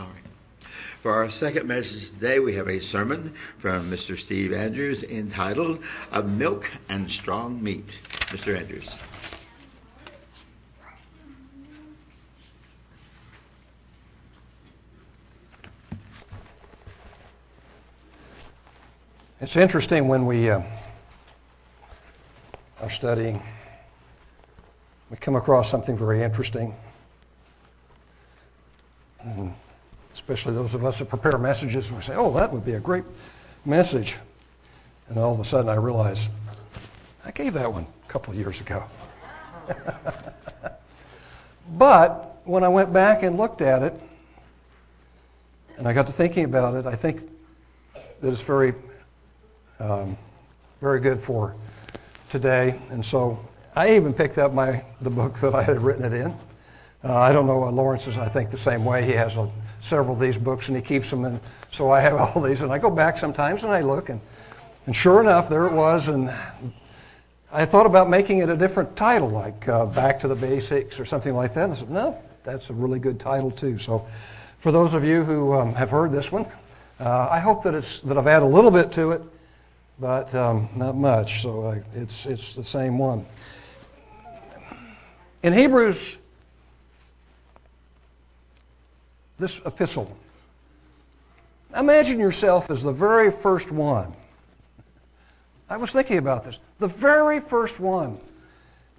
All right. For our second message today, we have a sermon from Mr. Steve Andrews entitled Of Milk and Strong Meat. Mr. Andrews. It's interesting when we uh, are studying, we come across something very interesting. And especially those of us that prepare messages, and we say, oh, that would be a great message. And all of a sudden I realize, I gave that one a couple of years ago. but when I went back and looked at it, and I got to thinking about it, I think that it's very um, very good for today. And so I even picked up my the book that I had written it in. Uh, I don't know. Uh, Lawrence is, I think, the same way. He has a, several of these books and he keeps them. And so I have all these, and I go back sometimes and I look, and and sure enough, there it was. And I thought about making it a different title, like uh, Back to the Basics or something like that. And I said, no, that's a really good title too. So, for those of you who um, have heard this one, uh, I hope that it's that I've added a little bit to it but um, not much. So uh, it's, it's the same one. In Hebrews, this epistle, imagine yourself as the very first one. I was thinking about this. The very first one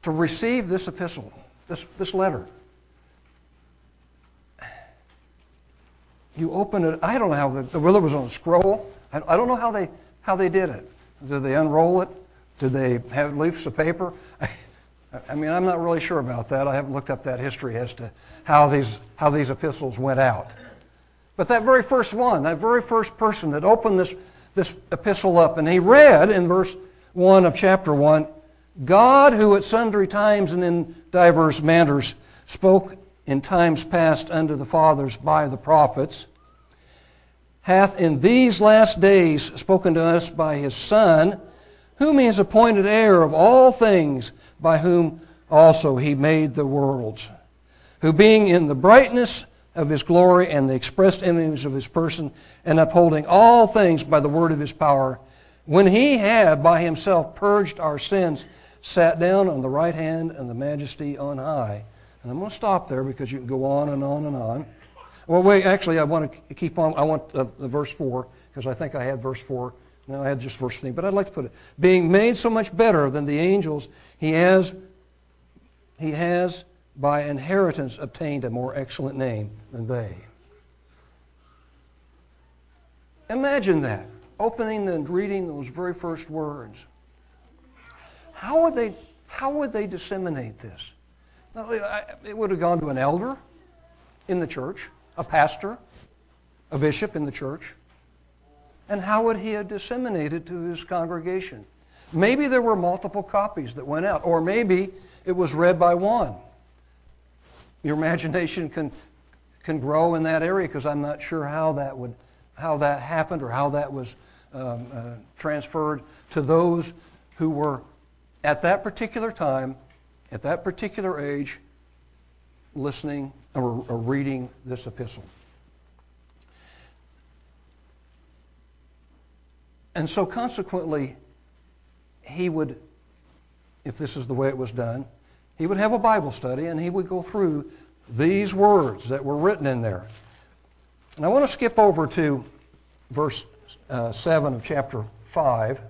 to receive this epistle, this, this letter. You open it, I don't know how, the, whether it was on a scroll. I, I don't know how they, how they did it. Did they unroll it? Did they have leaves of paper? I mean, I'm not really sure about that. I haven't looked up that history as to how these, how these epistles went out. But that very first one, that very first person that opened this, this epistle up, and he read in verse 1 of chapter 1 God, who at sundry times and in divers manners spoke in times past unto the fathers by the prophets, hath in these last days spoken to us by his Son, whom he has appointed heir of all things, by whom also he made the worlds, who being in the brightness of his glory and the expressed image of his person, and upholding all things by the word of his power, when he had by himself purged our sins, sat down on the right hand and the majesty on high. And I'm going to stop there because you can go on and on and on. Well, wait, actually, I want to keep on. I want uh, the verse 4, because I think I had verse 4. No, I had just verse 3, but I'd like to put it. Being made so much better than the angels, he has, he has by inheritance obtained a more excellent name than they. Imagine that, opening and reading those very first words. How would they, how would they disseminate this? It would have gone to an elder in the church a pastor, a bishop in the church. And how would he have disseminated to his congregation? Maybe there were multiple copies that went out, or maybe it was read by one. Your imagination can, can grow in that area because I'm not sure how that would how that happened or how that was um, uh, transferred to those who were at that particular time, at that particular age, listening or, or reading this epistle. And so, consequently, he would, if this is the way it was done, he would have a Bible study and he would go through these words that were written in there. And I want to skip over to verse uh, 7 of chapter 5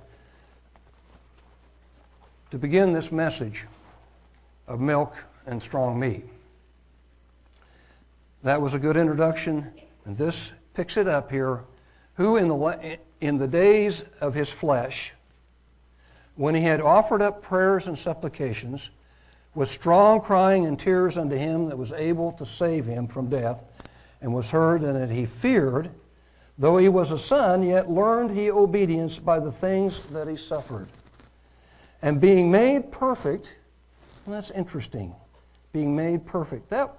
to begin this message of milk and strong meat. That was a good introduction, and this picks it up here. Who in the, in the days of his flesh, when he had offered up prayers and supplications, with strong crying and tears unto him that was able to save him from death, and was heard, and that he feared, though he was a son, yet learned he obedience by the things that he suffered. And being made perfect, that's interesting, being made perfect. That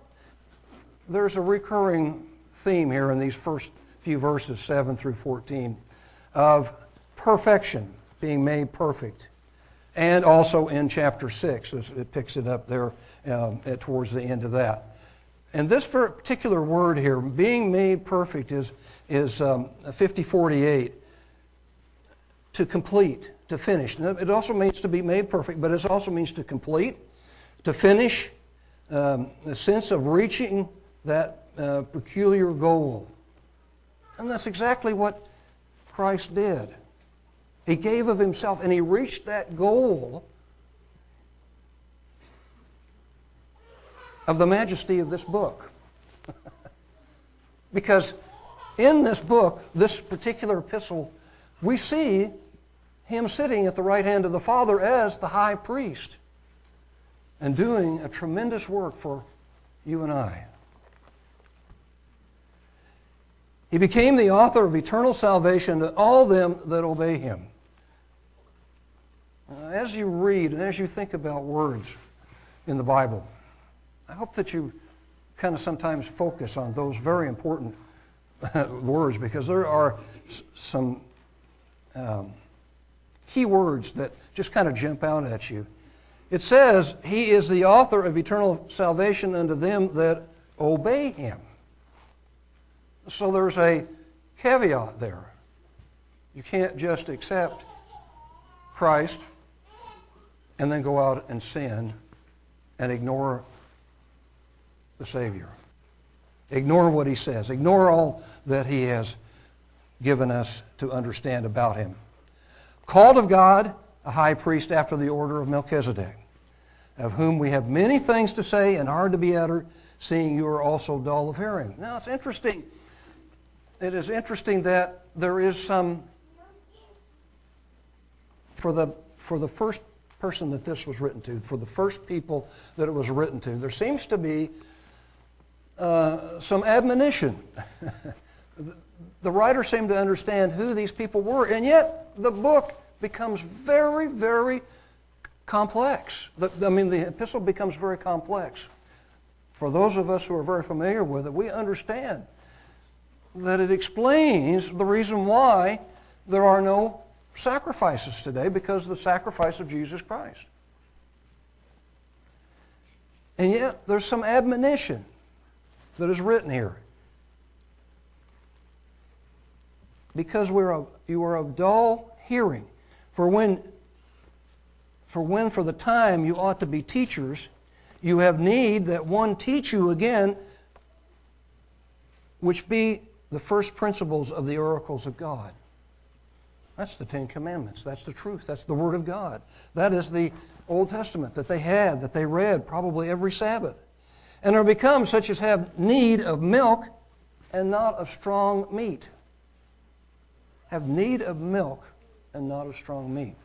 there's a recurring theme here in these first few verses, 7 through 14, of perfection, being made perfect. And also in chapter 6, it picks it up there um, at, towards the end of that. and this particular word here, being made perfect, is, is um, 5048. To complete, to finish. It also means to be made perfect, but it also means to complete, to finish, um, a sense of reaching that uh, peculiar goal. And that's exactly what Christ did. He gave of himself and he reached that goal of the majesty of this book. because in this book, this particular epistle, we see him sitting at the right hand of the Father as the high priest and doing a tremendous work for you and I. He became the author of eternal salvation to all them that obey him. As you read and as you think about words in the Bible, I hope that you kind of sometimes focus on those very important words because there are some um, key words that just kind of jump out at you. It says, He is the author of eternal salvation unto them that obey Him. So there's a caveat there. You can't just accept Christ and then go out and sin and ignore the Savior. Ignore what He says. Ignore all that He has given us to understand about Him. Called of God, a high priest after the order of Melchizedek, of whom we have many things to say and hard to be uttered, seeing you are also dull of hearing. Now it's interesting. It is interesting that there is some, for the, for the first person that this was written to, for the first people that it was written to, there seems to be uh, some admonition. the writer seemed to understand who these people were, and yet the book becomes very, very complex. I mean, the epistle becomes very complex. For those of us who are very familiar with it, we understand that it explains the reason why there are no sacrifices today because of the sacrifice of Jesus Christ. And yet, there's some admonition that is written here. Because we're of, you are of dull hearing. For when, for when for the time you ought to be teachers, you have need that one teach you again, which be the first principles of the oracles of God. That's the Ten Commandments. That's the truth. That's the Word of God. That is the Old Testament that they had, that they read probably every Sabbath. And are become such as have need of milk and not of strong meat. Have need of milk and not of strong meat.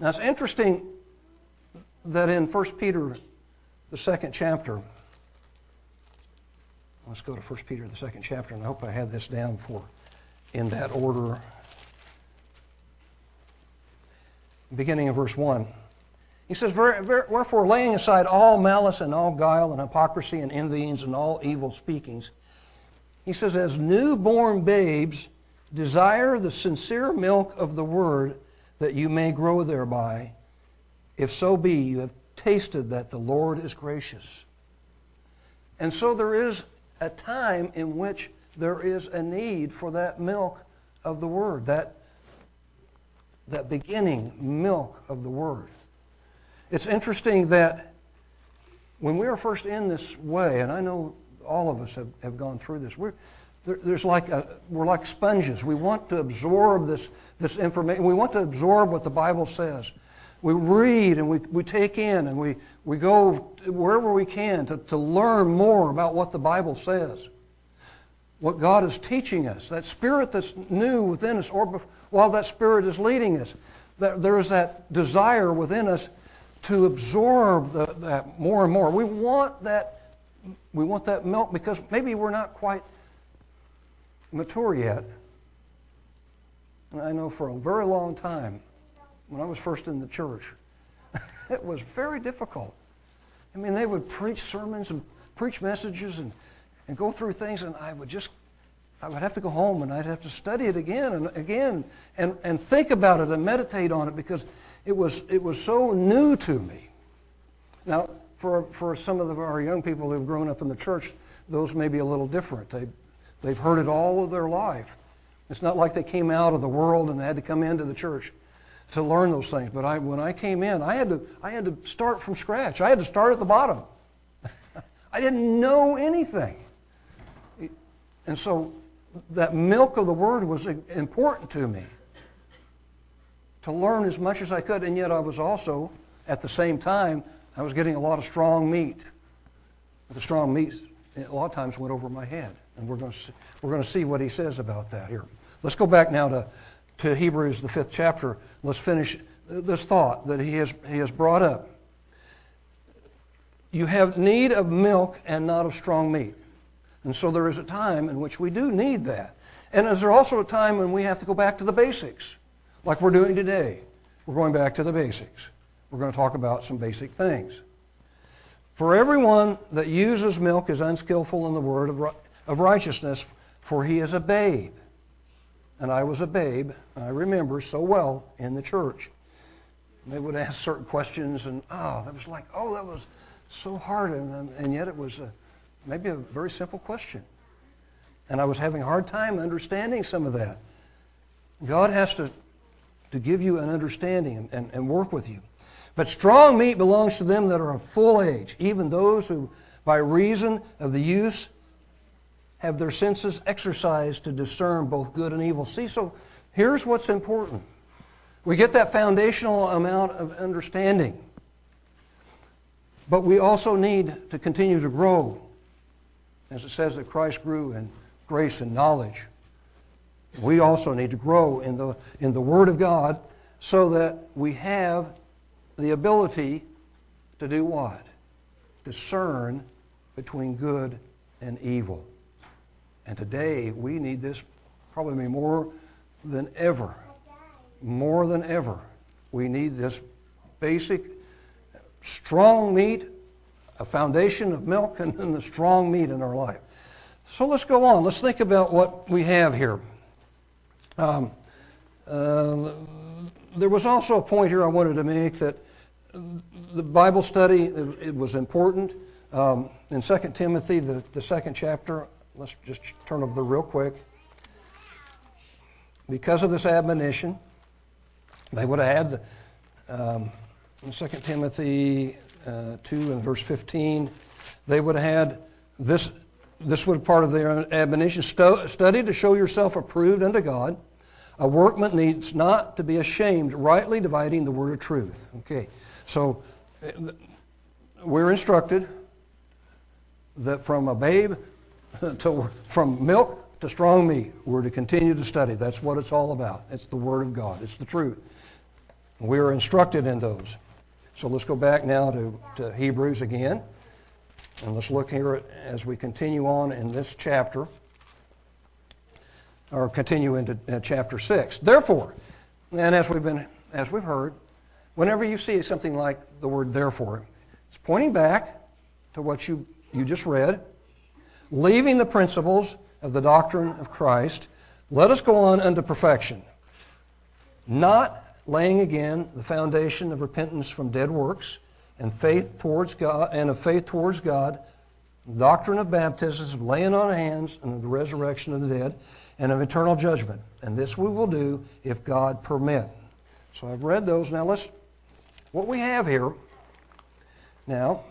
Now it's interesting that in 1 Peter, the second chapter, let's go to 1 Peter, the second chapter, and I hope I had this down for in that order. Beginning of verse 1. He says, Wherefore, laying aside all malice and all guile and hypocrisy and envyings and all evil speakings, he says, As newborn babes, desire the sincere milk of the word that you may grow thereby, if so be you have tasted that the Lord is gracious. And so there is a time in which there is a need for that milk of the word, that, that beginning milk of the word. It's interesting that when we are first in this way, and I know all of us have, have gone through this, we're, there, there's like a, we're like sponges. We want to absorb this, this information. We want to absorb what the Bible says. We read and we, we take in and we, we go wherever we can to, to learn more about what the Bible says. What God is teaching us. That spirit that's new within us, or while that spirit is leading us, that there is that desire within us to absorb the, that more and more. We want that, we want that milk because maybe we're not quite mature yet. And I know for a very long time, when I was first in the church, it was very difficult. I mean, they would preach sermons and preach messages and, and go through things, and I would just, I would have to go home and I'd have to study it again and again and, and think about it and meditate on it because it was, it was so new to me. Now, for, for some of our young people who've grown up in the church, those may be a little different. They, they've heard it all of their life. It's not like they came out of the world and they had to come into the church to learn those things. But I, when I came in, I had, to, I had to start from scratch. I had to start at the bottom. I didn't know anything. And so that milk of the Word was important to me to learn as much as I could. And yet I was also, at the same time, I was getting a lot of strong meat. The strong meat, a lot of times, went over my head. And we're going to see, we're going to see what he says about that here. Let's go back now to, to Hebrews, the fifth chapter. Let's finish this thought that he has, he has brought up. You have need of milk and not of strong meat. And so there is a time in which we do need that. And is there also a time when we have to go back to the basics, like we're doing today? We're going back to the basics. We're going to talk about some basic things. For everyone that uses milk is unskillful in the word of, of righteousness, for he is a babe. And I was a babe, I remember so well in the church. They would ask certain questions, and oh, that was like, oh, that was so hard, and, and yet it was a, maybe a very simple question. And I was having a hard time understanding some of that. God has to, to give you an understanding and, and work with you. But strong meat belongs to them that are of full age, even those who, by reason of the use, have their senses exercised to discern both good and evil. See, so here's what's important. We get that foundational amount of understanding. But we also need to continue to grow. As it says that Christ grew in grace and knowledge. We also need to grow in the, in the Word of God so that we have the ability to do what? Discern between good and evil. And today we need this probably more than ever. More than ever. We need this basic strong meat, a foundation of milk, and then the strong meat in our life. So let's go on. Let's think about what we have here. Um, uh, there was also a point here I wanted to make that the Bible study it, was important. Um, in 2 Timothy, the, the second chapter, let's just turn over there real quick. Because of this admonition, they would have had um, in 2 Timothy uh, 2 and verse 15, they would have had this, this would be part of their admonition Stu- study to show yourself approved unto God. A workman needs not to be ashamed, rightly dividing the word of truth. Okay, so uh, we're instructed that from a babe to from milk to strong meat, we're to continue to study. That's what it's all about. It's the Word of God, it's the truth. We are instructed in those. So let's go back now to, to Hebrews again. And let's look here as we continue on in this chapter, or continue into uh, chapter 6. Therefore, and as we've, been, as we've heard, whenever you see something like the word therefore, it's pointing back to what you, you just read, leaving the principles of the doctrine of Christ, let us go on unto perfection, not laying again the foundation of repentance from dead works and faith towards God and of faith towards God, doctrine of baptisms, laying on of hands, and of the resurrection of the dead, and of eternal judgment. And this we will do if God permit. So I've read those. Now let's what we have here now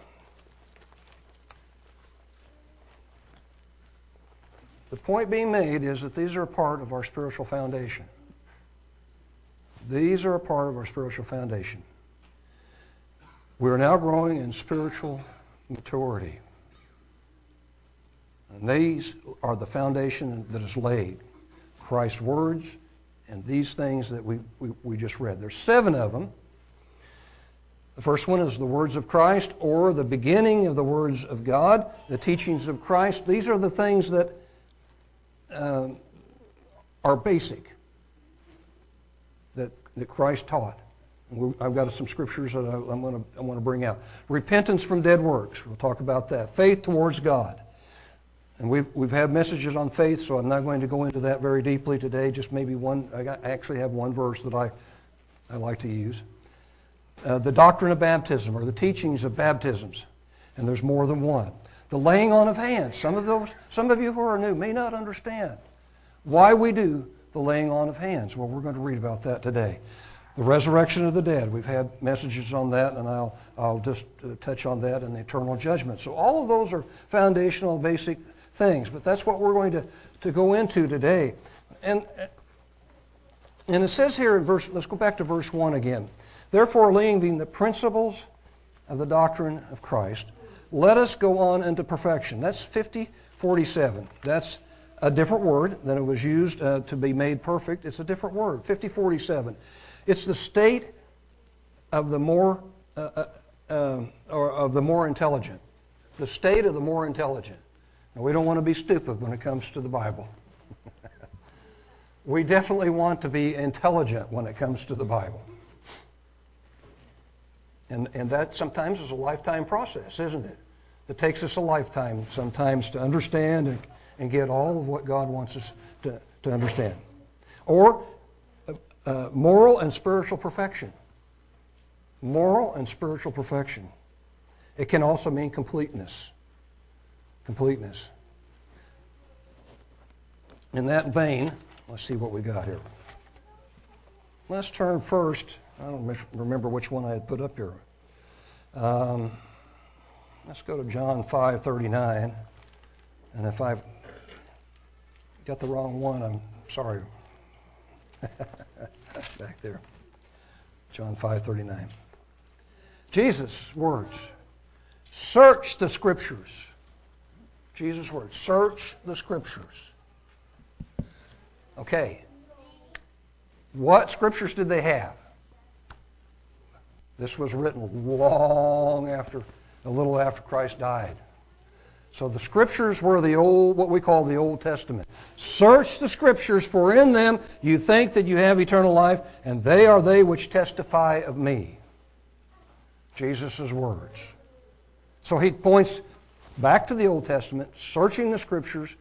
the point being made is that these are a part of our spiritual foundation. These are a part of our spiritual foundation. We are now growing in spiritual maturity. And these are the foundation that is laid. Christ's words and these things that we, we, we just read. There's seven of them. The first one is the words of Christ or the beginning of the words of God, the teachings of Christ. These are the things that uh, are basic that, that Christ taught. I've got some scriptures that I, am going to, I want to bring out. Repentance from dead works. We'll talk about that. Faith towards God. And we've, we've had messages on faith, so I'm not going to go into that very deeply today. Just maybe one, I actually have one verse that I, I like to use. Uh, the doctrine of baptism, or the teachings of baptisms. and there's more than one. The laying on of hands. Some of those, some of you who are new may not understand why we do the laying on of hands. Well, we're going to read about that today. The resurrection of the dead. We've had messages on that, and I'll, I'll just uh, touch on that and the eternal judgment. So, all of those are foundational, basic things, but that's what we're going to, to go into today. And, and it says here in verse, let's go back to verse 1 again. Therefore, leaving the principles of the doctrine of Christ, let us go on into perfection. That's 5047. That's a different word than it was used uh, to be made perfect. It's a different word, 5047. It's the state of the more uh, uh, uh, or of the more intelligent. The state of the more intelligent. Now, we don't want to be stupid when it comes to the Bible. we definitely want to be intelligent when it comes to the Bible. And, and that sometimes is a lifetime process, isn't it? It takes us a lifetime sometimes to understand and, and get all of what God wants us to, to understand. Or uh, moral and spiritual perfection. Moral and spiritual perfection. It can also mean completeness. Completeness. In that vein, let's see what we got here. Let's turn first. I don't remember which one I had put up here. Um, let's go to John 5:39. And if I've got the wrong one, I'm sorry. back there. John 5:39. Jesus' words. Search the scriptures. Jesus' words. Search the scriptures. Okay. What scriptures did they have? This was written long after, a little after Christ died. So the scriptures were the old, what we call the Old Testament. Search the scriptures, for in them you think that you have eternal life, and they are they which testify of me. Jesus' words. So he points back to the Old Testament, searching the scriptures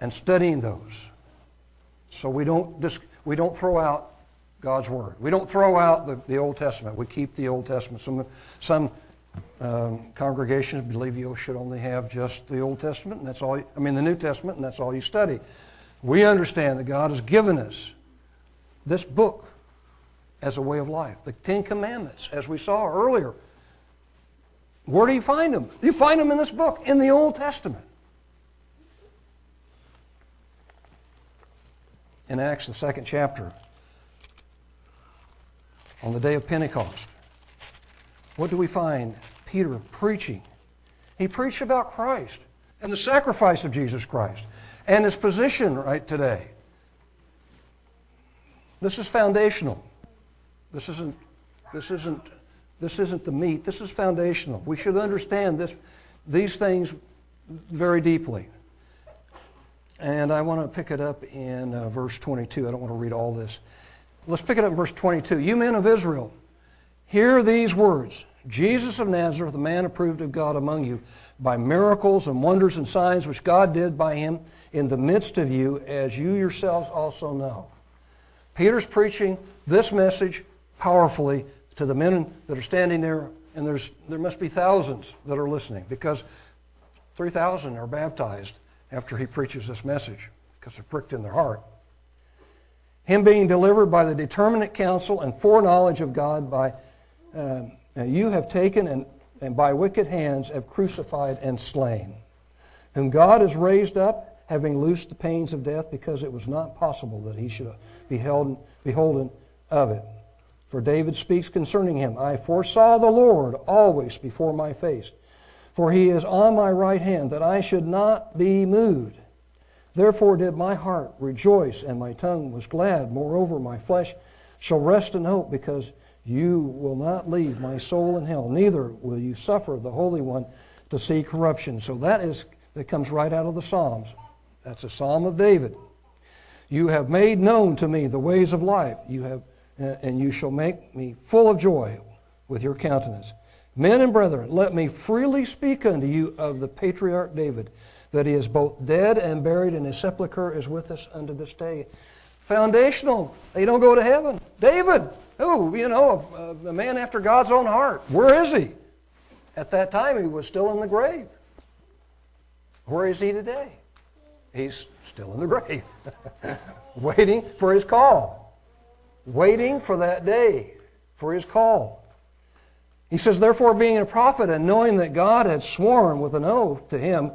and studying those. So we don't, we don't throw out God's Word. We don't throw out the, the Old Testament. We keep the Old Testament. Some, some um, congregations believe you should only have just the Old Testament, and that's all. I mean, the New Testament, and that's all you study. We understand that God has given us this book as a way of life. The Ten Commandments, as we saw earlier. Where do you find them? You find them in this book, in the Old Testament. In Acts, the second chapter, on the day of Pentecost, what do we find Peter preaching? He preached about Christ and the sacrifice of Jesus Christ and his position right today. This is foundational. This isn't, this isn't, this isn't the meat. This is foundational. We should understand this, these things very deeply. And I want to pick it up in uh, verse 22. I don't want to read all this. Let's pick it up in verse 22. You men of Israel, hear these words Jesus of Nazareth, a man approved of God among you by miracles and wonders and signs which God did by him in the midst of you, as you yourselves also know. Peter's preaching this message powerfully to the men that are standing there, and there's, there must be thousands that are listening because 3,000 are baptized after he preaches this message because they're pricked in their heart. Him being delivered by the determinate counsel and foreknowledge of God by. Uh, you have taken and, and by wicked hands have crucified and slain, whom God has raised up, having loosed the pains of death, because it was not possible that he should be held, beholden of it. For David speaks concerning him I foresaw the Lord always before my face, for he is on my right hand, that I should not be moved. Therefore did my heart rejoice, and my tongue was glad. Moreover, my flesh shall rest in hope, because you will not leave my soul in hell, neither will you suffer the Holy One to see corruption. So that is that comes right out of the Psalms. That's a Psalm of David. You have made known to me the ways of life. You have, and you shall make me full of joy with your countenance. Men and brethren, let me freely speak unto you of the patriarch David, that he is both dead and buried, and his sepulchre is with us unto this day. Foundational. They don't go to heaven. David, Oh, you know, a, a man after God's own heart. Where is he? At that time, he was still in the grave. Where is he today? He's still in the grave, waiting for his call, waiting for that day, for his call. He says, Therefore, being a prophet and knowing that God had sworn with an oath to him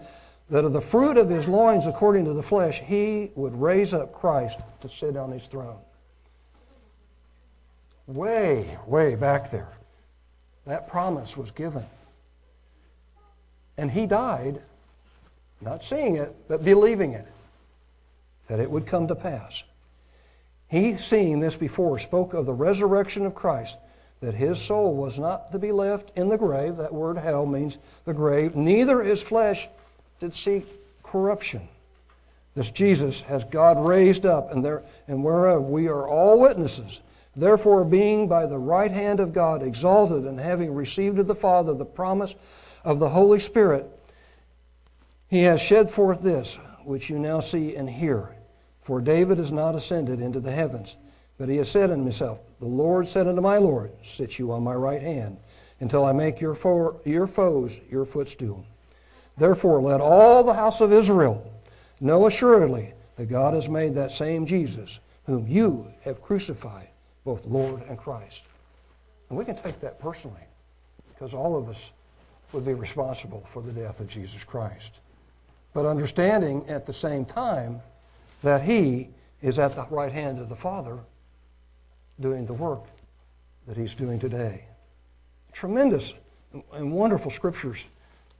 that of the fruit of his loins according to the flesh, he would raise up Christ to sit on his throne. Way, way back there, that promise was given. And he died, not seeing it, but believing it, that it would come to pass. He, seeing this before, spoke of the resurrection of Christ, that his soul was not to be left in the grave. That word hell means the grave. Neither his flesh did see corruption. This Jesus has God raised up, and, there, and whereof we are all witnesses. Therefore, being by the right hand of God exalted, and having received of the Father the promise of the Holy Spirit, he has shed forth this, which you now see and hear. For David is not ascended into the heavens, but he has said unto himself, The Lord said unto my Lord, Sit you on my right hand, until I make your, fo- your foes your footstool. Therefore, let all the house of Israel know assuredly that God has made that same Jesus, whom you have crucified, both Lord and Christ. And we can take that personally, because all of us would be responsible for the death of Jesus Christ. But understanding at the same time that He is at the right hand of the Father doing the work that He's doing today. Tremendous and wonderful scriptures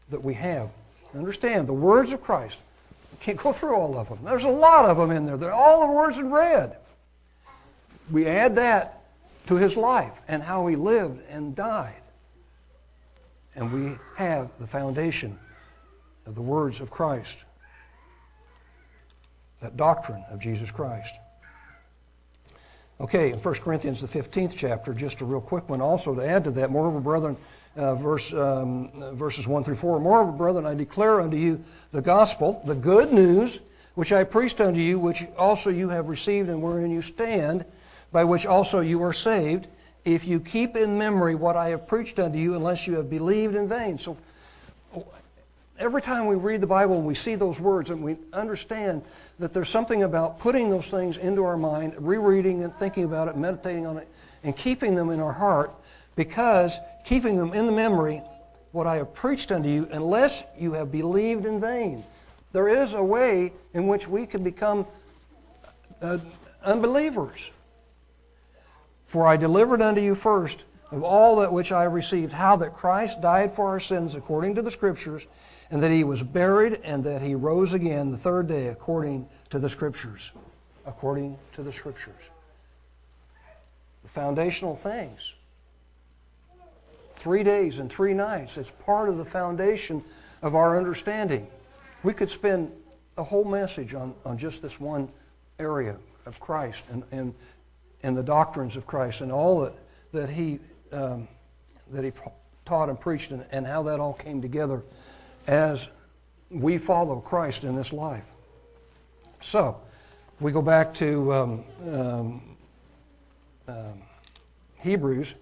that we have. Understand the words of Christ. Can't go through all of them. There's a lot of them in there. They're all the words in red. We add that to his life and how he lived and died. And we have the foundation of the words of Christ, that doctrine of Jesus Christ. Okay, in 1 Corinthians, the 15th chapter, just a real quick one also to add to that. Moreover, brethren, uh, verse, um, verses 1 through 4. Moreover, brethren, I declare unto you the gospel, the good news, which I preached unto you, which also you have received and wherein you stand, by which also you are saved, if you keep in memory what I have preached unto you, unless you have believed in vain. So every time we read the Bible and we see those words and we understand that there's something about putting those things into our mind, rereading and thinking about it, meditating on it, and keeping them in our heart, because keeping them in the memory, what I have preached unto you, unless you have believed in vain. There is a way in which we can become uh, unbelievers. For I delivered unto you first of all that which I received, how that Christ died for our sins according to the Scriptures, and that he was buried, and that he rose again the third day according to the Scriptures. According to the Scriptures. The foundational things. Three days and three nights. It's part of the foundation of our understanding. We could spend a whole message on, on just this one area of Christ and, and, and the doctrines of Christ and all that, that, he, um, that he taught and preached and, and how that all came together as we follow Christ in this life. So, we go back to um, um, um, Hebrews.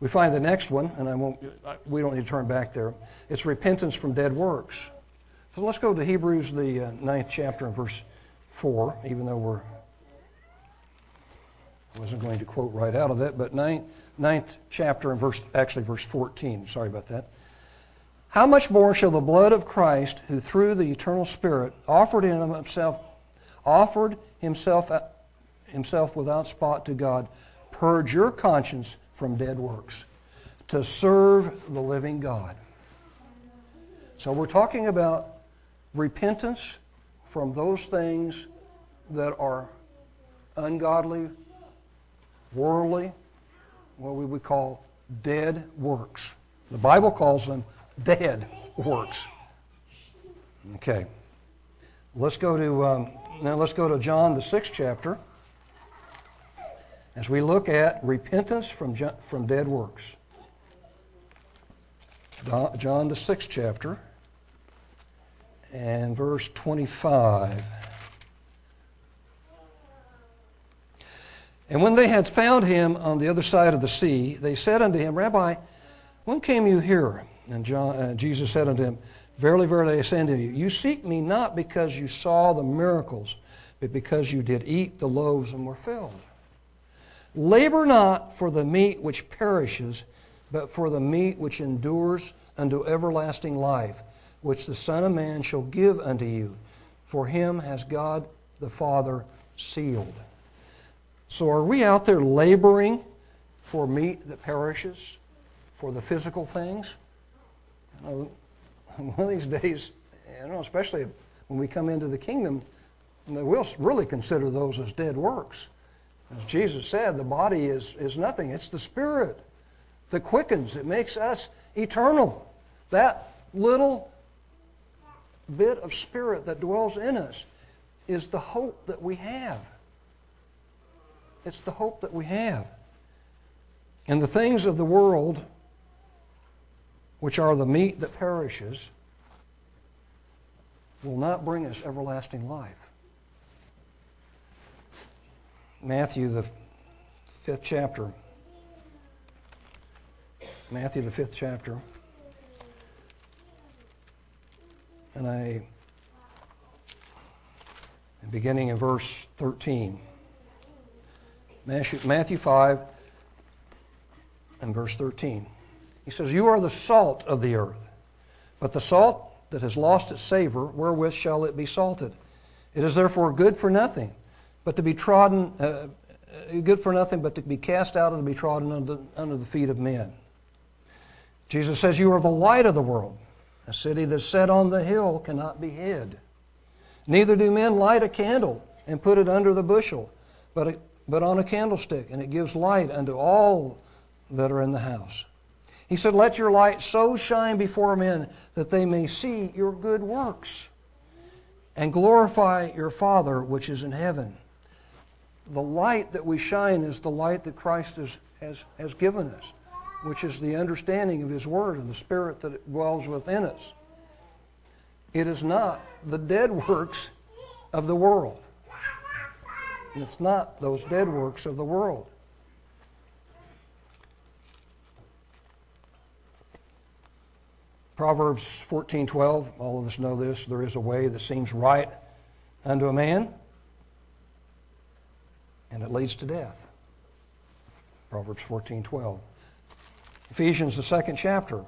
We find the next one, and I won't. We don't need to turn back there. It's repentance from dead works. So let's go to Hebrews, the uh, ninth chapter, and verse four. Even though we're, I wasn't going to quote right out of that, but ninth, ninth chapter and verse, actually verse fourteen. Sorry about that. How much more shall the blood of Christ, who through the eternal Spirit offered himself, offered himself, uh, himself without spot to God, purge your conscience from dead works to serve the living God? So we're talking about repentance from those things that are ungodly, worldly, what we would call dead works. The Bible calls them dead works. Okay. Let's go to um, now. Let's go to John the sixth chapter. As we look at repentance from from dead works. John the sixth chapter and verse twenty-five. And when they had found him on the other side of the sea, they said unto him, Rabbi, when came you here? And John, uh, Jesus said unto him, Verily, verily, I say unto you, you seek me not because you saw the miracles, but because you did eat the loaves and were filled. Labor not for the meat which perishes, but for the meat which endures unto everlasting life, which the Son of Man shall give unto you. For him has God the Father sealed. So, are we out there laboring for meat that perishes, for the physical things? You know, one of these days, you know, especially when we come into the kingdom, we'll really consider those as dead works. As Jesus said, the body is, is nothing, it's the spirit that quickens, it makes us eternal. That little bit of spirit that dwells in us is the hope that we have. It's the hope that we have. And the things of the world, which are the meat that perishes, will not bring us everlasting life. Matthew, the fifth chapter. Matthew, the fifth chapter. And I, beginning in verse 13. Matthew 5 and verse 13. He says, You are the salt of the earth, but the salt that has lost its savor, wherewith shall it be salted? It is therefore good for nothing, but to be trodden, uh, uh good for nothing, but to be cast out and to be trodden under, under the feet of men. Jesus says, You are the light of the world. A city that's set on the hill cannot be hid. Neither do men light a candle and put it under the bushel, but, but on a candlestick, and it gives light unto all that are in the house. He said, Let your light so shine before men that they may see your good works and glorify your Father which is in heaven. The light that we shine is the light that Christ has, has, has given us, which is the understanding of His Word and the Spirit that dwells within us. It is not the dead works of the world. It's not those dead works of the world. Proverbs 14:12, all of us know this, there is a way that seems right unto a man and it leads to death. Proverbs 14:12. Ephesians the second chapter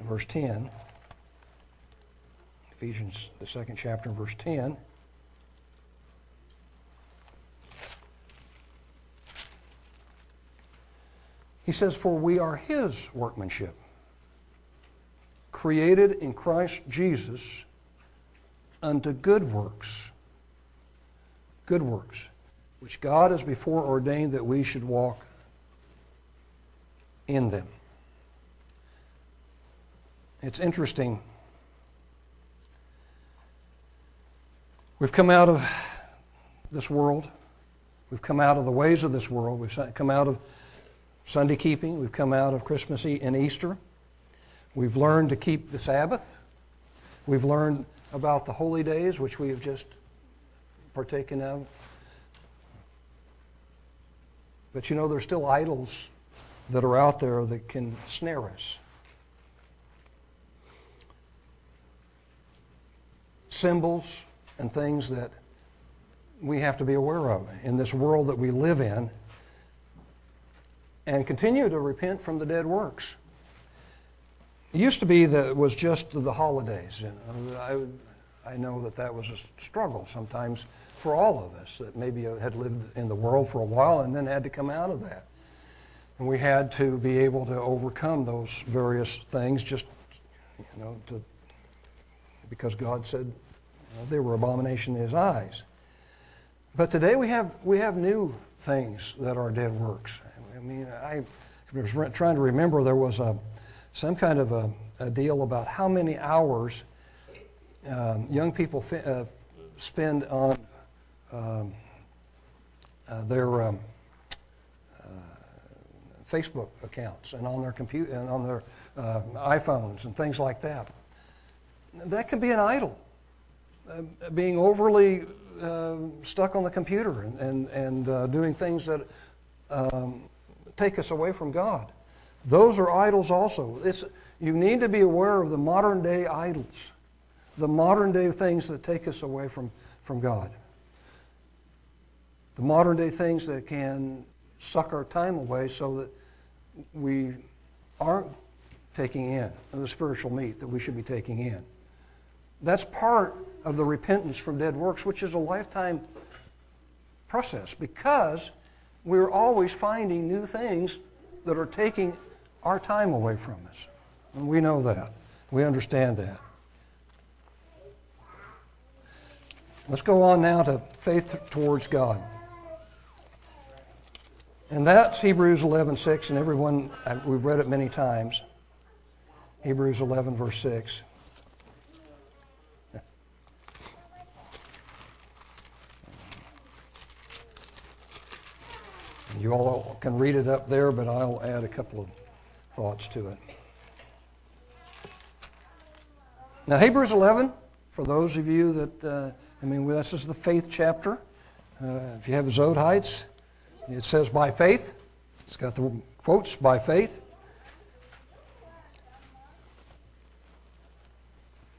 verse 10. Ephesians the second chapter verse 10. He says, For we are his workmanship created in Christ Jesus unto good works. Good works, which God has before ordained that we should walk in them. It's interesting. We've come out of this world. We've come out of the ways of this world. We've come out of Sunday keeping. We've come out of Christmas and Easter. We've learned to keep the Sabbath. We've learned about the holy days, which we have just partaken of. But you know, there's still idols that are out there that can snare us. Symbols and things that we have to be aware of in this world that we live in and continue to repent from the dead works. It used to be that it was just the holidays. You know, I, I know that that was a struggle sometimes for all of us that maybe had lived in the world for a while and then had to come out of that. And we had to be able to overcome those various things just, you know, to, because God said they were abomination in His eyes. But today we have, we have new things that are dead works. Mean, I was trying to remember there was a some kind of a, a deal about how many hours um, young people fi- uh, spend on um, uh, their um, uh, Facebook accounts and on their computer and on their uh, iPhones and things like that. That can be an idol, uh, being overly uh, stuck on the computer and and, and doing things that um, take us away from God. Those are idols also. It's, you need to be aware of the modern day idols, the modern day things that take us away from, from God, the modern day things that can suck our time away so that we aren't taking in the spiritual meat that we should be taking in. That's part of the repentance from dead works, which is a lifetime process because we're always finding new things that are taking our time away from us. And we know that. We understand that. Let's go on now to faith towards God. And that's Hebrews 11:6 and everyone uh, we've read it many times. Hebrews 11 verse 6. You all can read it up there, but I'll add a couple of thoughts to it. Now, Hebrews 11, for those of you that, uh, I mean, this is the faith chapter. Uh, if you have Zodhiates, it says by faith. It's got the quotes by faith.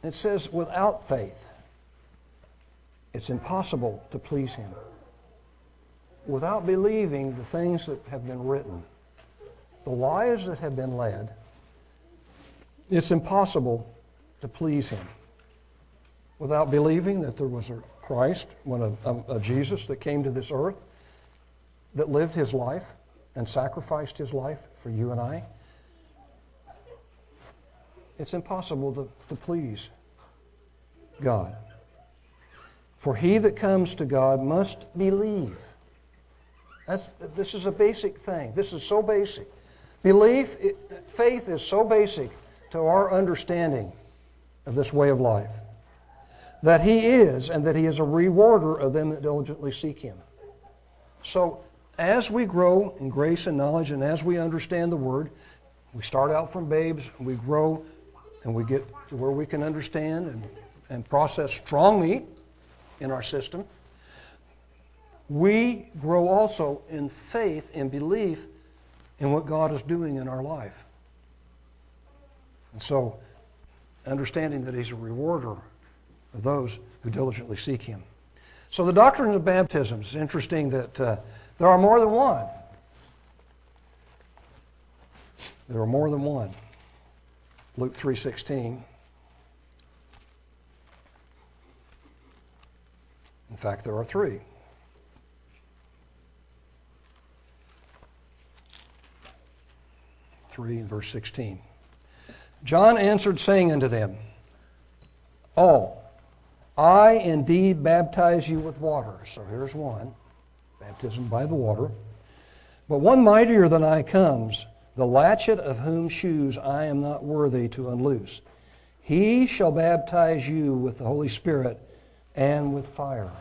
It says without faith, it's impossible to please Him without believing the things that have been written, the lives that have been led, it's impossible to please Him. Without believing that there was a Christ, one a, a, um, a Jesus that came to this earth, that lived His life and sacrificed His life for you and I, it's impossible to, to please God. For he that comes to God must believe that's, this is a basic thing. This is so basic. Belief, it, faith is so basic to our understanding of this way of life that He is, and that He is a rewarder of them that diligently seek Him. So, as we grow in grace and knowledge, and as we understand the Word, we start out from babes, and we grow, and we get to where we can understand and, and process strong meat in our system we grow also in faith and belief in what God is doing in our life. And so, understanding that He's a rewarder of those who diligently seek Him. So, the doctrine of baptism is interesting that uh, there are more than one. There are more than one. Luke 3:16. In fact, there are three. 3 and verse 16. John answered, saying unto them, All, I indeed baptize you with water. So here's one baptism by the water. But one mightier than I comes, the latchet of whom shoes I am not worthy to unloose. He shall baptize you with the Holy Spirit and with fire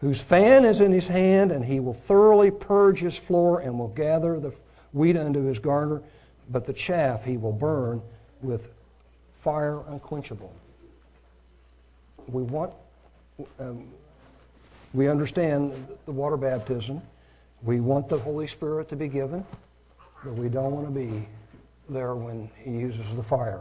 whose fan is in his hand, and he will thoroughly purge his floor and will gather the wheat unto his garner, but the chaff he will burn with fire unquenchable. We want, um, we understand the water baptism. We want the Holy Spirit to be given, but we don't want to be there when he uses the fire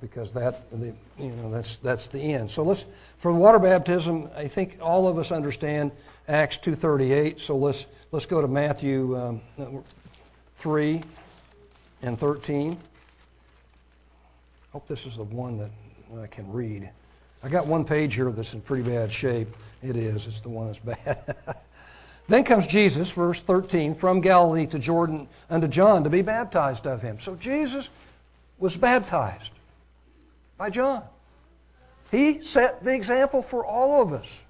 because that the, you know that's that's the end. So let's for water baptism. I think all of us understand Acts two thirty eight. So let's let's go to Matthew um, three and thirteen. Hope this is the one that I can read. I got one page here that's in pretty bad shape. It is. It's the one that's bad. then comes Jesus, verse 13, from Galilee to Jordan unto John to be baptized of him. So Jesus was baptized by John. He set the example for all of us.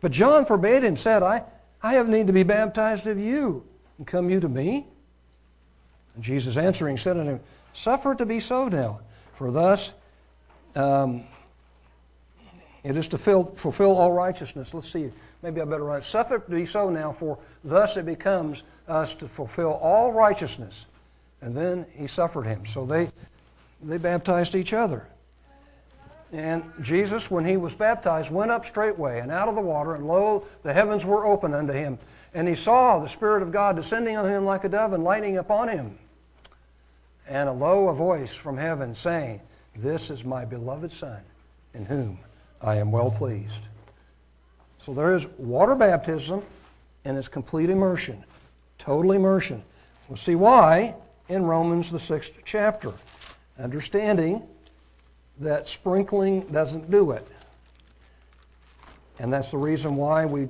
But John forbade him, said, I, I have need to be baptized of you, and come you to me? And Jesus answering said unto him, Suffer it to be so now, for thus um, it is to fill, fulfill all righteousness. Let's see, maybe I better write, Suffer it to be so now, for thus it becomes us to fulfill all righteousness and then he suffered him. So they, they baptized each other. And Jesus, when he was baptized, went up straightway and out of the water, and lo, the heavens were open unto him. And he saw the Spirit of God descending on him like a dove and lighting upon him. And a lo a voice from heaven saying, This is my beloved Son, in whom I am well pleased. So there is water baptism and its complete immersion, total immersion. We'll see why in Romans, the sixth chapter. Understanding that sprinkling doesn't do it. And that's the reason why we,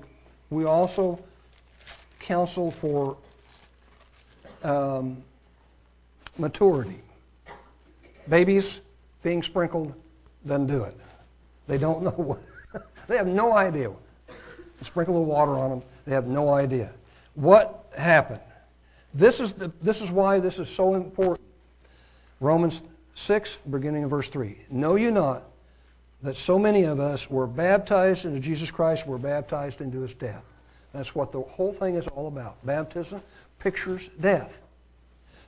we also counsel for um, maturity. Babies being sprinkled doesn't do it. They don't know what, they have no idea. Sprinkle the water on them, they have no idea. What happened? This is, the, this is why this is so important. Romans 6, beginning in verse 3. Know you not that so many of us were baptized into Jesus Christ, were baptized into his death? That's what the whole thing is all about. Baptism pictures death.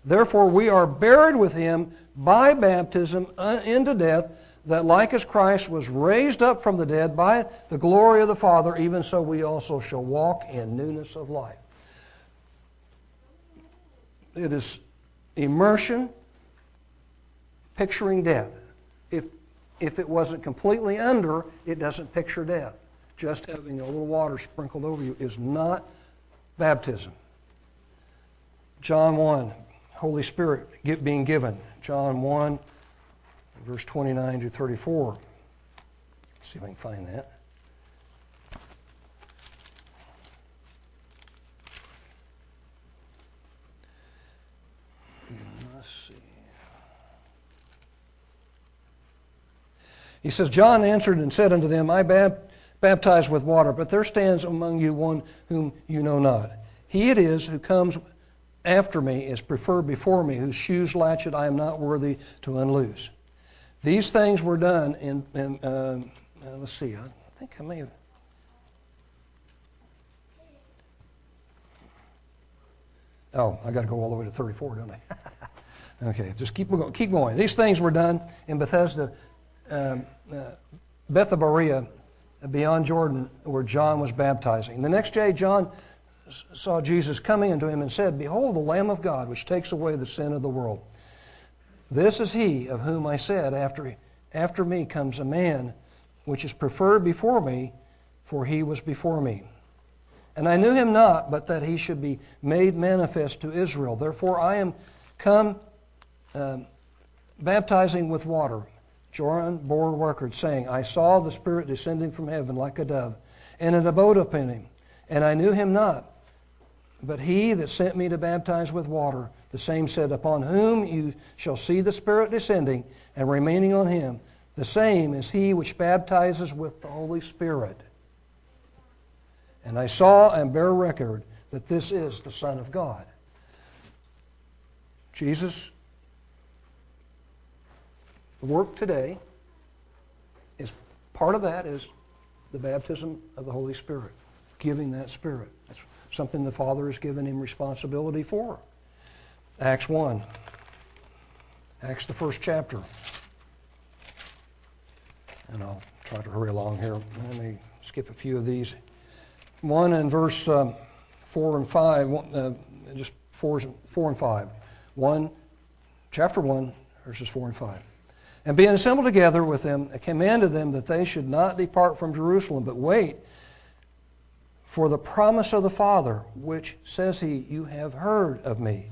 Therefore, we are buried with him by baptism uh, into death, that like as Christ was raised up from the dead by the glory of the Father, even so we also shall walk in newness of life. It is immersion picturing death. If, if it wasn't completely under, it doesn't picture death. Just having a little water sprinkled over you is not baptism. John 1, Holy Spirit being given. John 1, verse 29 to 34. Let's see if I can find that. Let's see. He says, John answered and said unto them, I baptize with water, but there stands among you one whom you know not. He it is who comes after me is preferred before me, whose shoes latchet I am not worthy to unloose. These things were done in, in uh, uh, let's see, I think I may have. Oh, I got to go all the way to 34, don't I? okay, just keep, keep going. These things were done in Bethesda, um, uh, beyond Jordan, where John was baptizing. The next day, John saw Jesus coming unto him and said, Behold, the Lamb of God, which takes away the sin of the world. This is he of whom I said, After, after me comes a man which is preferred before me, for he was before me. And I knew him not, but that he should be made manifest to Israel. Therefore I am come uh, baptizing with water. John bore record, saying, I saw the Spirit descending from heaven like a dove, and it abode upon him. And I knew him not. But he that sent me to baptize with water, the same said, Upon whom you shall see the Spirit descending and remaining on him, the same is he which baptizes with the Holy Spirit. And I saw and bear record that this is the Son of God. Jesus' work today is part of that is the baptism of the Holy Spirit, giving that Spirit. That's something the Father has given him responsibility for. Acts 1. Acts, the first chapter. And I'll try to hurry along here. Let me skip a few of these. 1 in verse um, 4 and 5, uh, just 4, 4 and 5. 1, chapter 1, verses 4 and 5. And being assembled together with them, commanded them that they should not depart from Jerusalem, but wait for the promise of the Father, which says he, You have heard of me.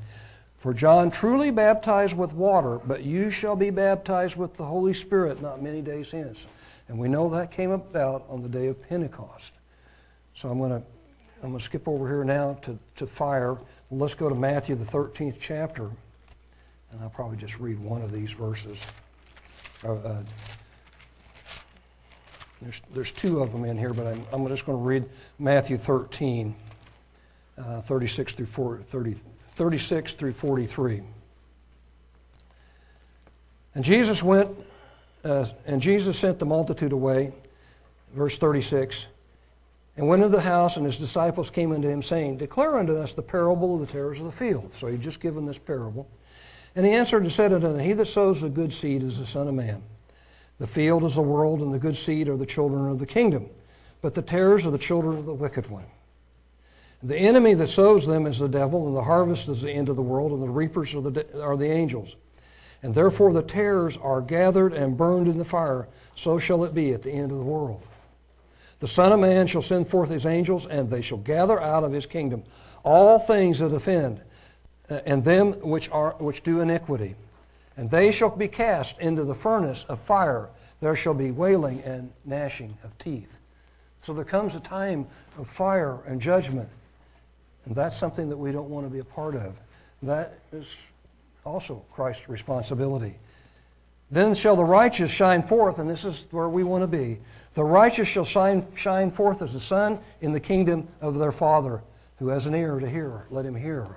For John truly baptized with water, but you shall be baptized with the Holy Spirit not many days hence. And we know that came about on the day of Pentecost. So I'm going to I'm going to skip over here now to, to fire. Let's go to Matthew, the 13th chapter. And I'll probably just read one of these verses. Uh, there's, there's two of them in here, but I'm, I'm just going to read Matthew 13, uh, 36, through 40, 30, 36 through 43. And Jesus went, uh, and Jesus sent the multitude away, verse 36, and went into the house, and his disciples came unto him, saying, Declare unto us the parable of the tares of the field. So he'd just given this parable. And he answered and said unto them, He that sows the good seed is the Son of Man. The field is the world, and the good seed are the children of the kingdom. But the tares are the children of the wicked one. The enemy that sows them is the devil, and the harvest is the end of the world, and the reapers are the, are the angels. And therefore the tares are gathered and burned in the fire. So shall it be at the end of the world. The Son of Man shall send forth his angels, and they shall gather out of his kingdom all things that offend, Uh, and them which, are, which do iniquity. And they shall be cast into the furnace of fire. There shall be wailing and gnashing of teeth. So there comes a time of fire and judgment. And that's something that we don't want to be a part of. That is also Christ's responsibility. Then shall the righteous shine forth, and this is where we want to be. The righteous shall shine, shine forth as the sun in the kingdom of their Father. Who has an ear to hear, let him hear.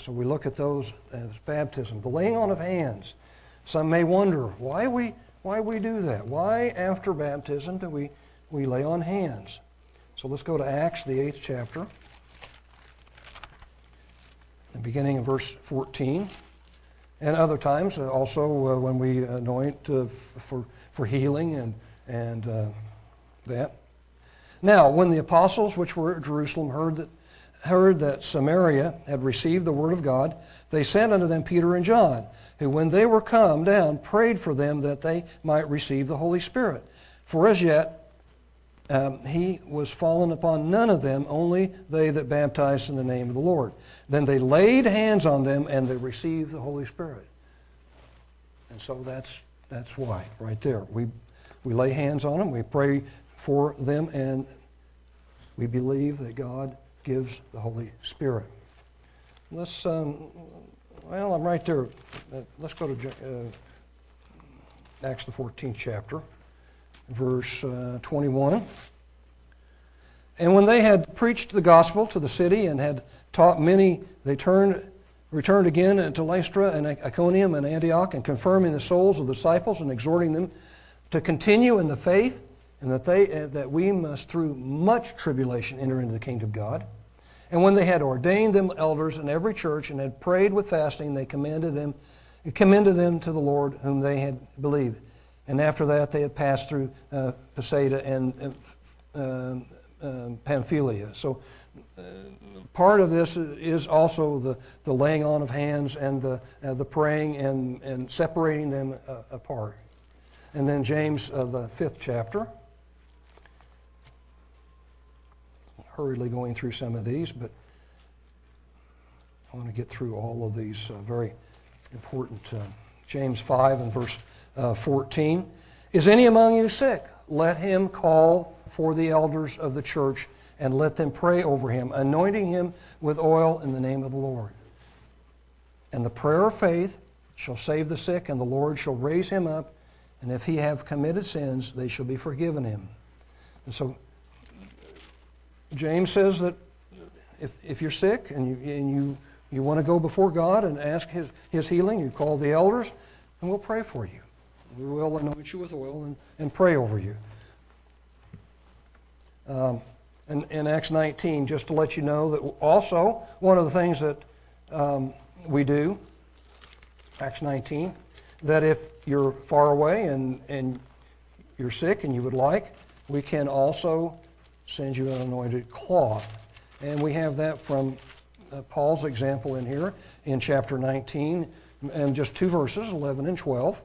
So we look at those as baptism. The laying on of hands. Some may wonder why we, why we do that. Why, after baptism, do we, we lay on hands? So let's go to Acts, the eighth chapter, the beginning in verse 14. And other times, uh, also uh, when we anoint uh, for, for healing and, and that. Now, when the apostles which were at Jerusalem heard that heard that Samaria had received the word of God, they sent unto them Peter and John, who, when they were come down, prayed for them that they might receive the Holy Spirit. For as yet um, he was fallen upon none of them, only they that baptized in the name of the Lord. Then they laid hands on them, and they received the Holy Spirit. And so that's that's why, right there. We we lay hands on them, we pray for them, and we believe that God gives the Holy Spirit. Let's, um, well, I'm right there. Uh, let's go to uh, Acts, the 14th chapter, verse uh, 21. And when they had preached the gospel to the city and had taught many, they turned, returned again to Lystra and Iconium and Antioch, and confirming the souls of the disciples and exhorting them to continue in the faith and that, they, uh, that we must through much tribulation enter into the kingdom of God. And when they had ordained them elders in every church and had prayed with fasting, they commanded them, commended them to the Lord whom they had believed. And after that, they had passed through uh, and uh, uh, Pamphylia. So uh, part of this is also the, the laying on of hands and the, uh, the praying and, and separating them uh, apart. And then James, the fifth chapter. Hurriedly going through some of these, but I want to get through all of these uh, very important. Uh, James 5 and verse uh, 14. Is any among you sick? Let him call for the elders of the church and let them pray over him, anointing him with oil in the name of the Lord. And the prayer of faith shall save the sick, and the Lord shall raise him up. And if he have committed sins, they shall be forgiven him. And so James says that if, if you're sick and, you, and you, you want to go before God and ask his, his healing, you call the elders, and we'll pray for you. We will anoint you with oil and, and pray over you. Um, in, in Acts 19, just to let you know that also one of the things that um, we do, Acts 19, that if you're far away and, and you're sick and you would like, we can also sends you an anointed cloth. And we have that from uh, Paul's example in here in chapter 19, and just two verses, 11 and 12.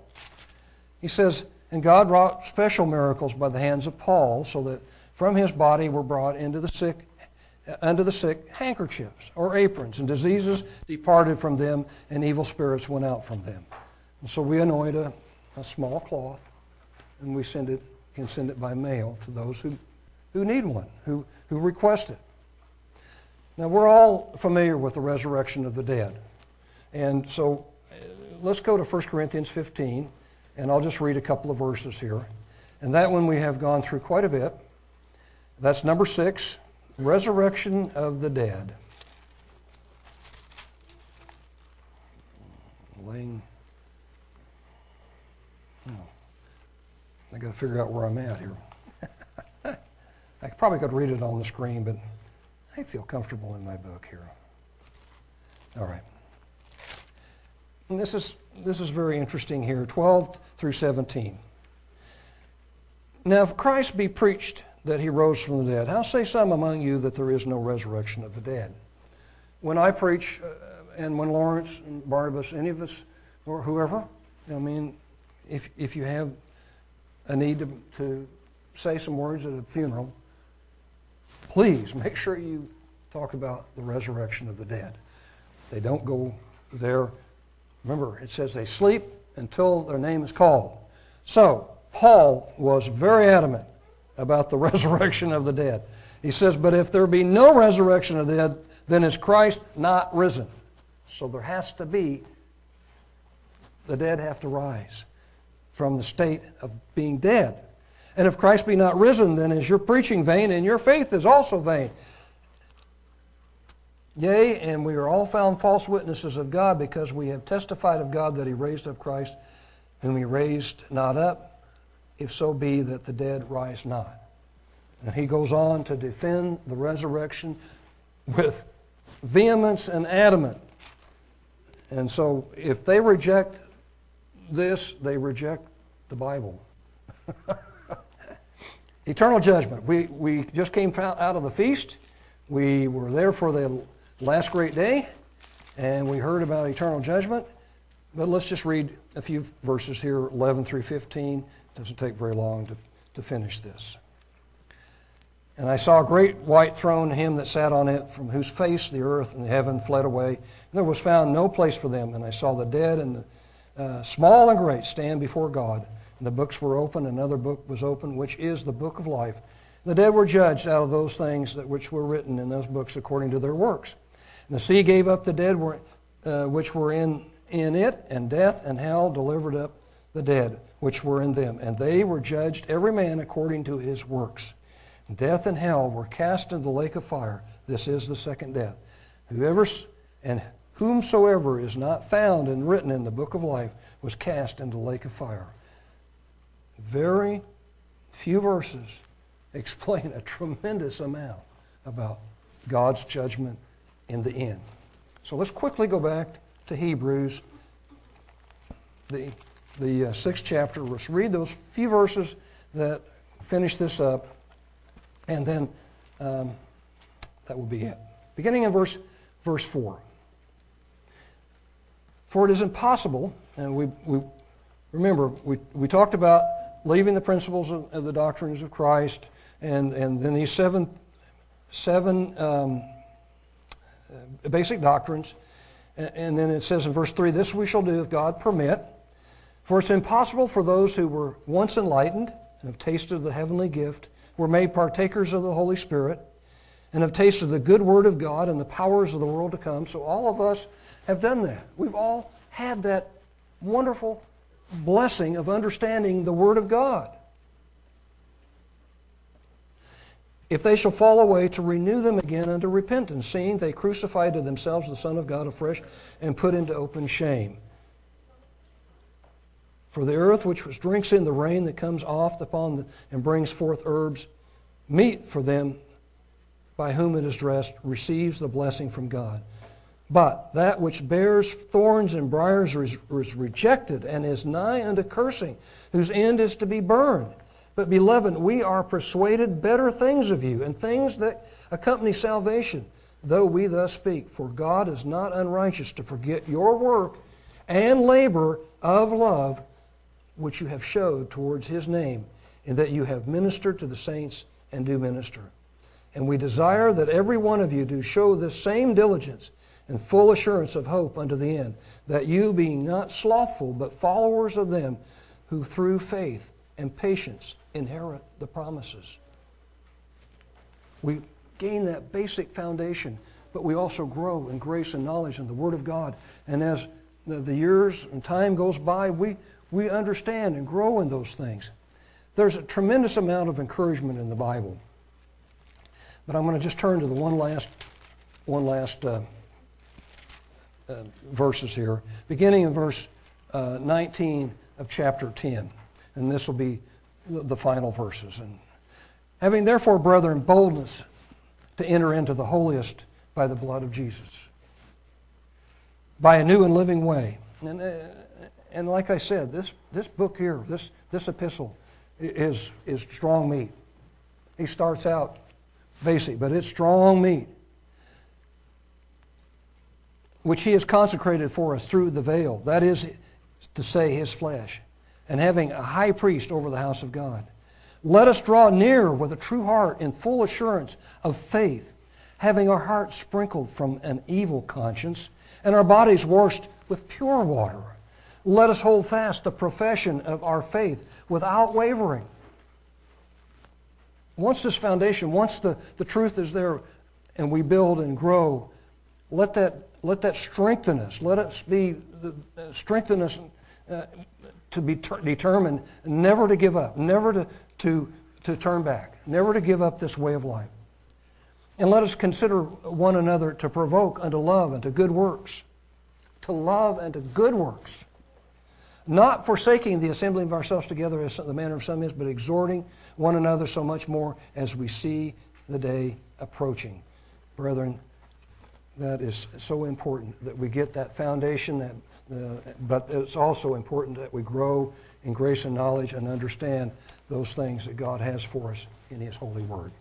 He says, And God wrought special miracles by the hands of Paul, so that from his body were brought into the sick under the sick handkerchiefs or aprons, and diseases departed from them, and evil spirits went out from them. And so we anoint a, a small cloth, and we send it, can send it by mail to those who who need one, who, who request it. Now, we're all familiar with the resurrection of the dead. And so uh, let's go to 1 Corinthians 15, and I'll just read a couple of verses here. And that one we have gone through quite a bit. That's number six resurrection of the dead. Laying. Oh, I got to figure out where I'm at here. I probably could read it on the screen, but I feel comfortable in my book here. All right. And this is, this is very interesting here 12 through 17. Now, if Christ be preached that he rose from the dead, how say some among you that there is no resurrection of the dead? When I preach, uh, and when Lawrence and Barnabas, any of us, or whoever, I mean, if, if you have a need to, to say some words at a funeral, please make sure you talk about the resurrection of the dead. They don't go there. Remember, it says they sleep until their name is called. So, Paul was very adamant about the resurrection of the dead. He says, But if there be no resurrection of the dead, then is Christ not risen? So there has to be, the dead have to rise from the state of being dead. And if Christ be not risen, then is your preaching vain, and your faith is also vain. Yea, and we are all found false witnesses of God because we have testified of God that he raised up Christ, whom he raised not up, if so be that the dead rise not. And he goes on to defend the resurrection with vehemence and adamant. And so if they reject this, they reject the Bible. Eternal judgment. We, we just came out of the feast. We were there for the last great day, and we heard about eternal judgment. But let's just read a few verses here 11 through 15. It doesn't take very long to, to finish this. And I saw a great white throne, him that sat on it, from whose face the earth and the heaven fled away. And there was found no place for them. And I saw the dead and the uh, small and great stand before God. The books were open. Another book was open, which is the book of life. The dead were judged out of those things that which were written in those books according to their works. And the sea gave up the dead were, uh, which were in, in it, and death and hell delivered up the dead which were in them. And they were judged every man according to his works. Death and hell were cast into the lake of fire. This is the second death. Whoever and whomsoever is not found and written in the book of life was cast into the lake of fire. Very few verses explain a tremendous amount about God's judgment in the end. So let's quickly go back to Hebrews, the, the uh, sixth chapter. Let's read those few verses that finish this up, and then um, that will be it. Beginning in verse, verse 4. For it is impossible, and we, we remember, we, we talked about leaving the principles of, the doctrines of Christ, and, and then these seven, seven um, basic doctrines. And then it says in verse 3 This we shall do if God permit. For it's impossible for those who were once enlightened and have tasted the heavenly gift, were made partakers of the Holy Spirit, and have tasted the good word of God and the powers of the world to come. So all of us have done that. We've all had that wonderful blessing of understanding the Word of God. If they shall fall away, to renew them again unto repentance, seeing they crucified to themselves the Son of God afresh and put into open shame. For the earth which drinks in the rain that comes oft upon the, and brings forth herbs, meat for them by whom it is dressed, receives the blessing from God. But that which bears thorns and briers is, is rejected and is nigh unto cursing, whose end is to be burned. But, beloved, we are persuaded better things of you, and things that accompany salvation, though we thus speak. For God is not unrighteous to forget your work and labor of love, which you have showed towards his name, in that you have ministered to the saints and do minister. And we desire that every one of you do show this same diligence and full assurance of hope unto the end, that you, being not slothful, but followers of them who through faith and patience inherit the promises. We gain that basic foundation, but we also grow in grace and knowledge in the Word of God. And as the, years and time goes by, we, we understand and grow in those things. There's a tremendous amount of encouragement in the Bible. But I'm going to just turn to the one last, one last uh, uh, verses here, beginning in verse uh, 19 of chapter 10. And this will be the final verses. And having therefore, brethren, boldness to enter into the holiest by the blood of Jesus, by a new and living way, And, uh, and like I said, this, this book here, this, this epistle, is, is strong meat. He starts out basic, but it's strong meat, which he has consecrated for us through the veil. That is to say, his flesh, and having a high priest over the house of God. Let us draw near with a true heart in full assurance of faith, having our hearts sprinkled from an evil conscience and our bodies washed with pure water. Let us hold fast the profession of our faith without wavering. Once this foundation, once the, the truth is there and we build and grow, let that, let that strengthen us. Let us be, uh, strengthen us uh, to be ter- determined never to give up, never to, to, to turn back, never to give up this way of life. And let us consider one another to provoke unto love and to good works. To love and to good works. Not forsaking the assembling of ourselves together as the manner of some is, but exhorting one another so much more as we see the day approaching. Brethren, that is so important that we get that foundation, that, uh, but it's also important that we grow in grace and knowledge and understand those things that God has for us in His holy word.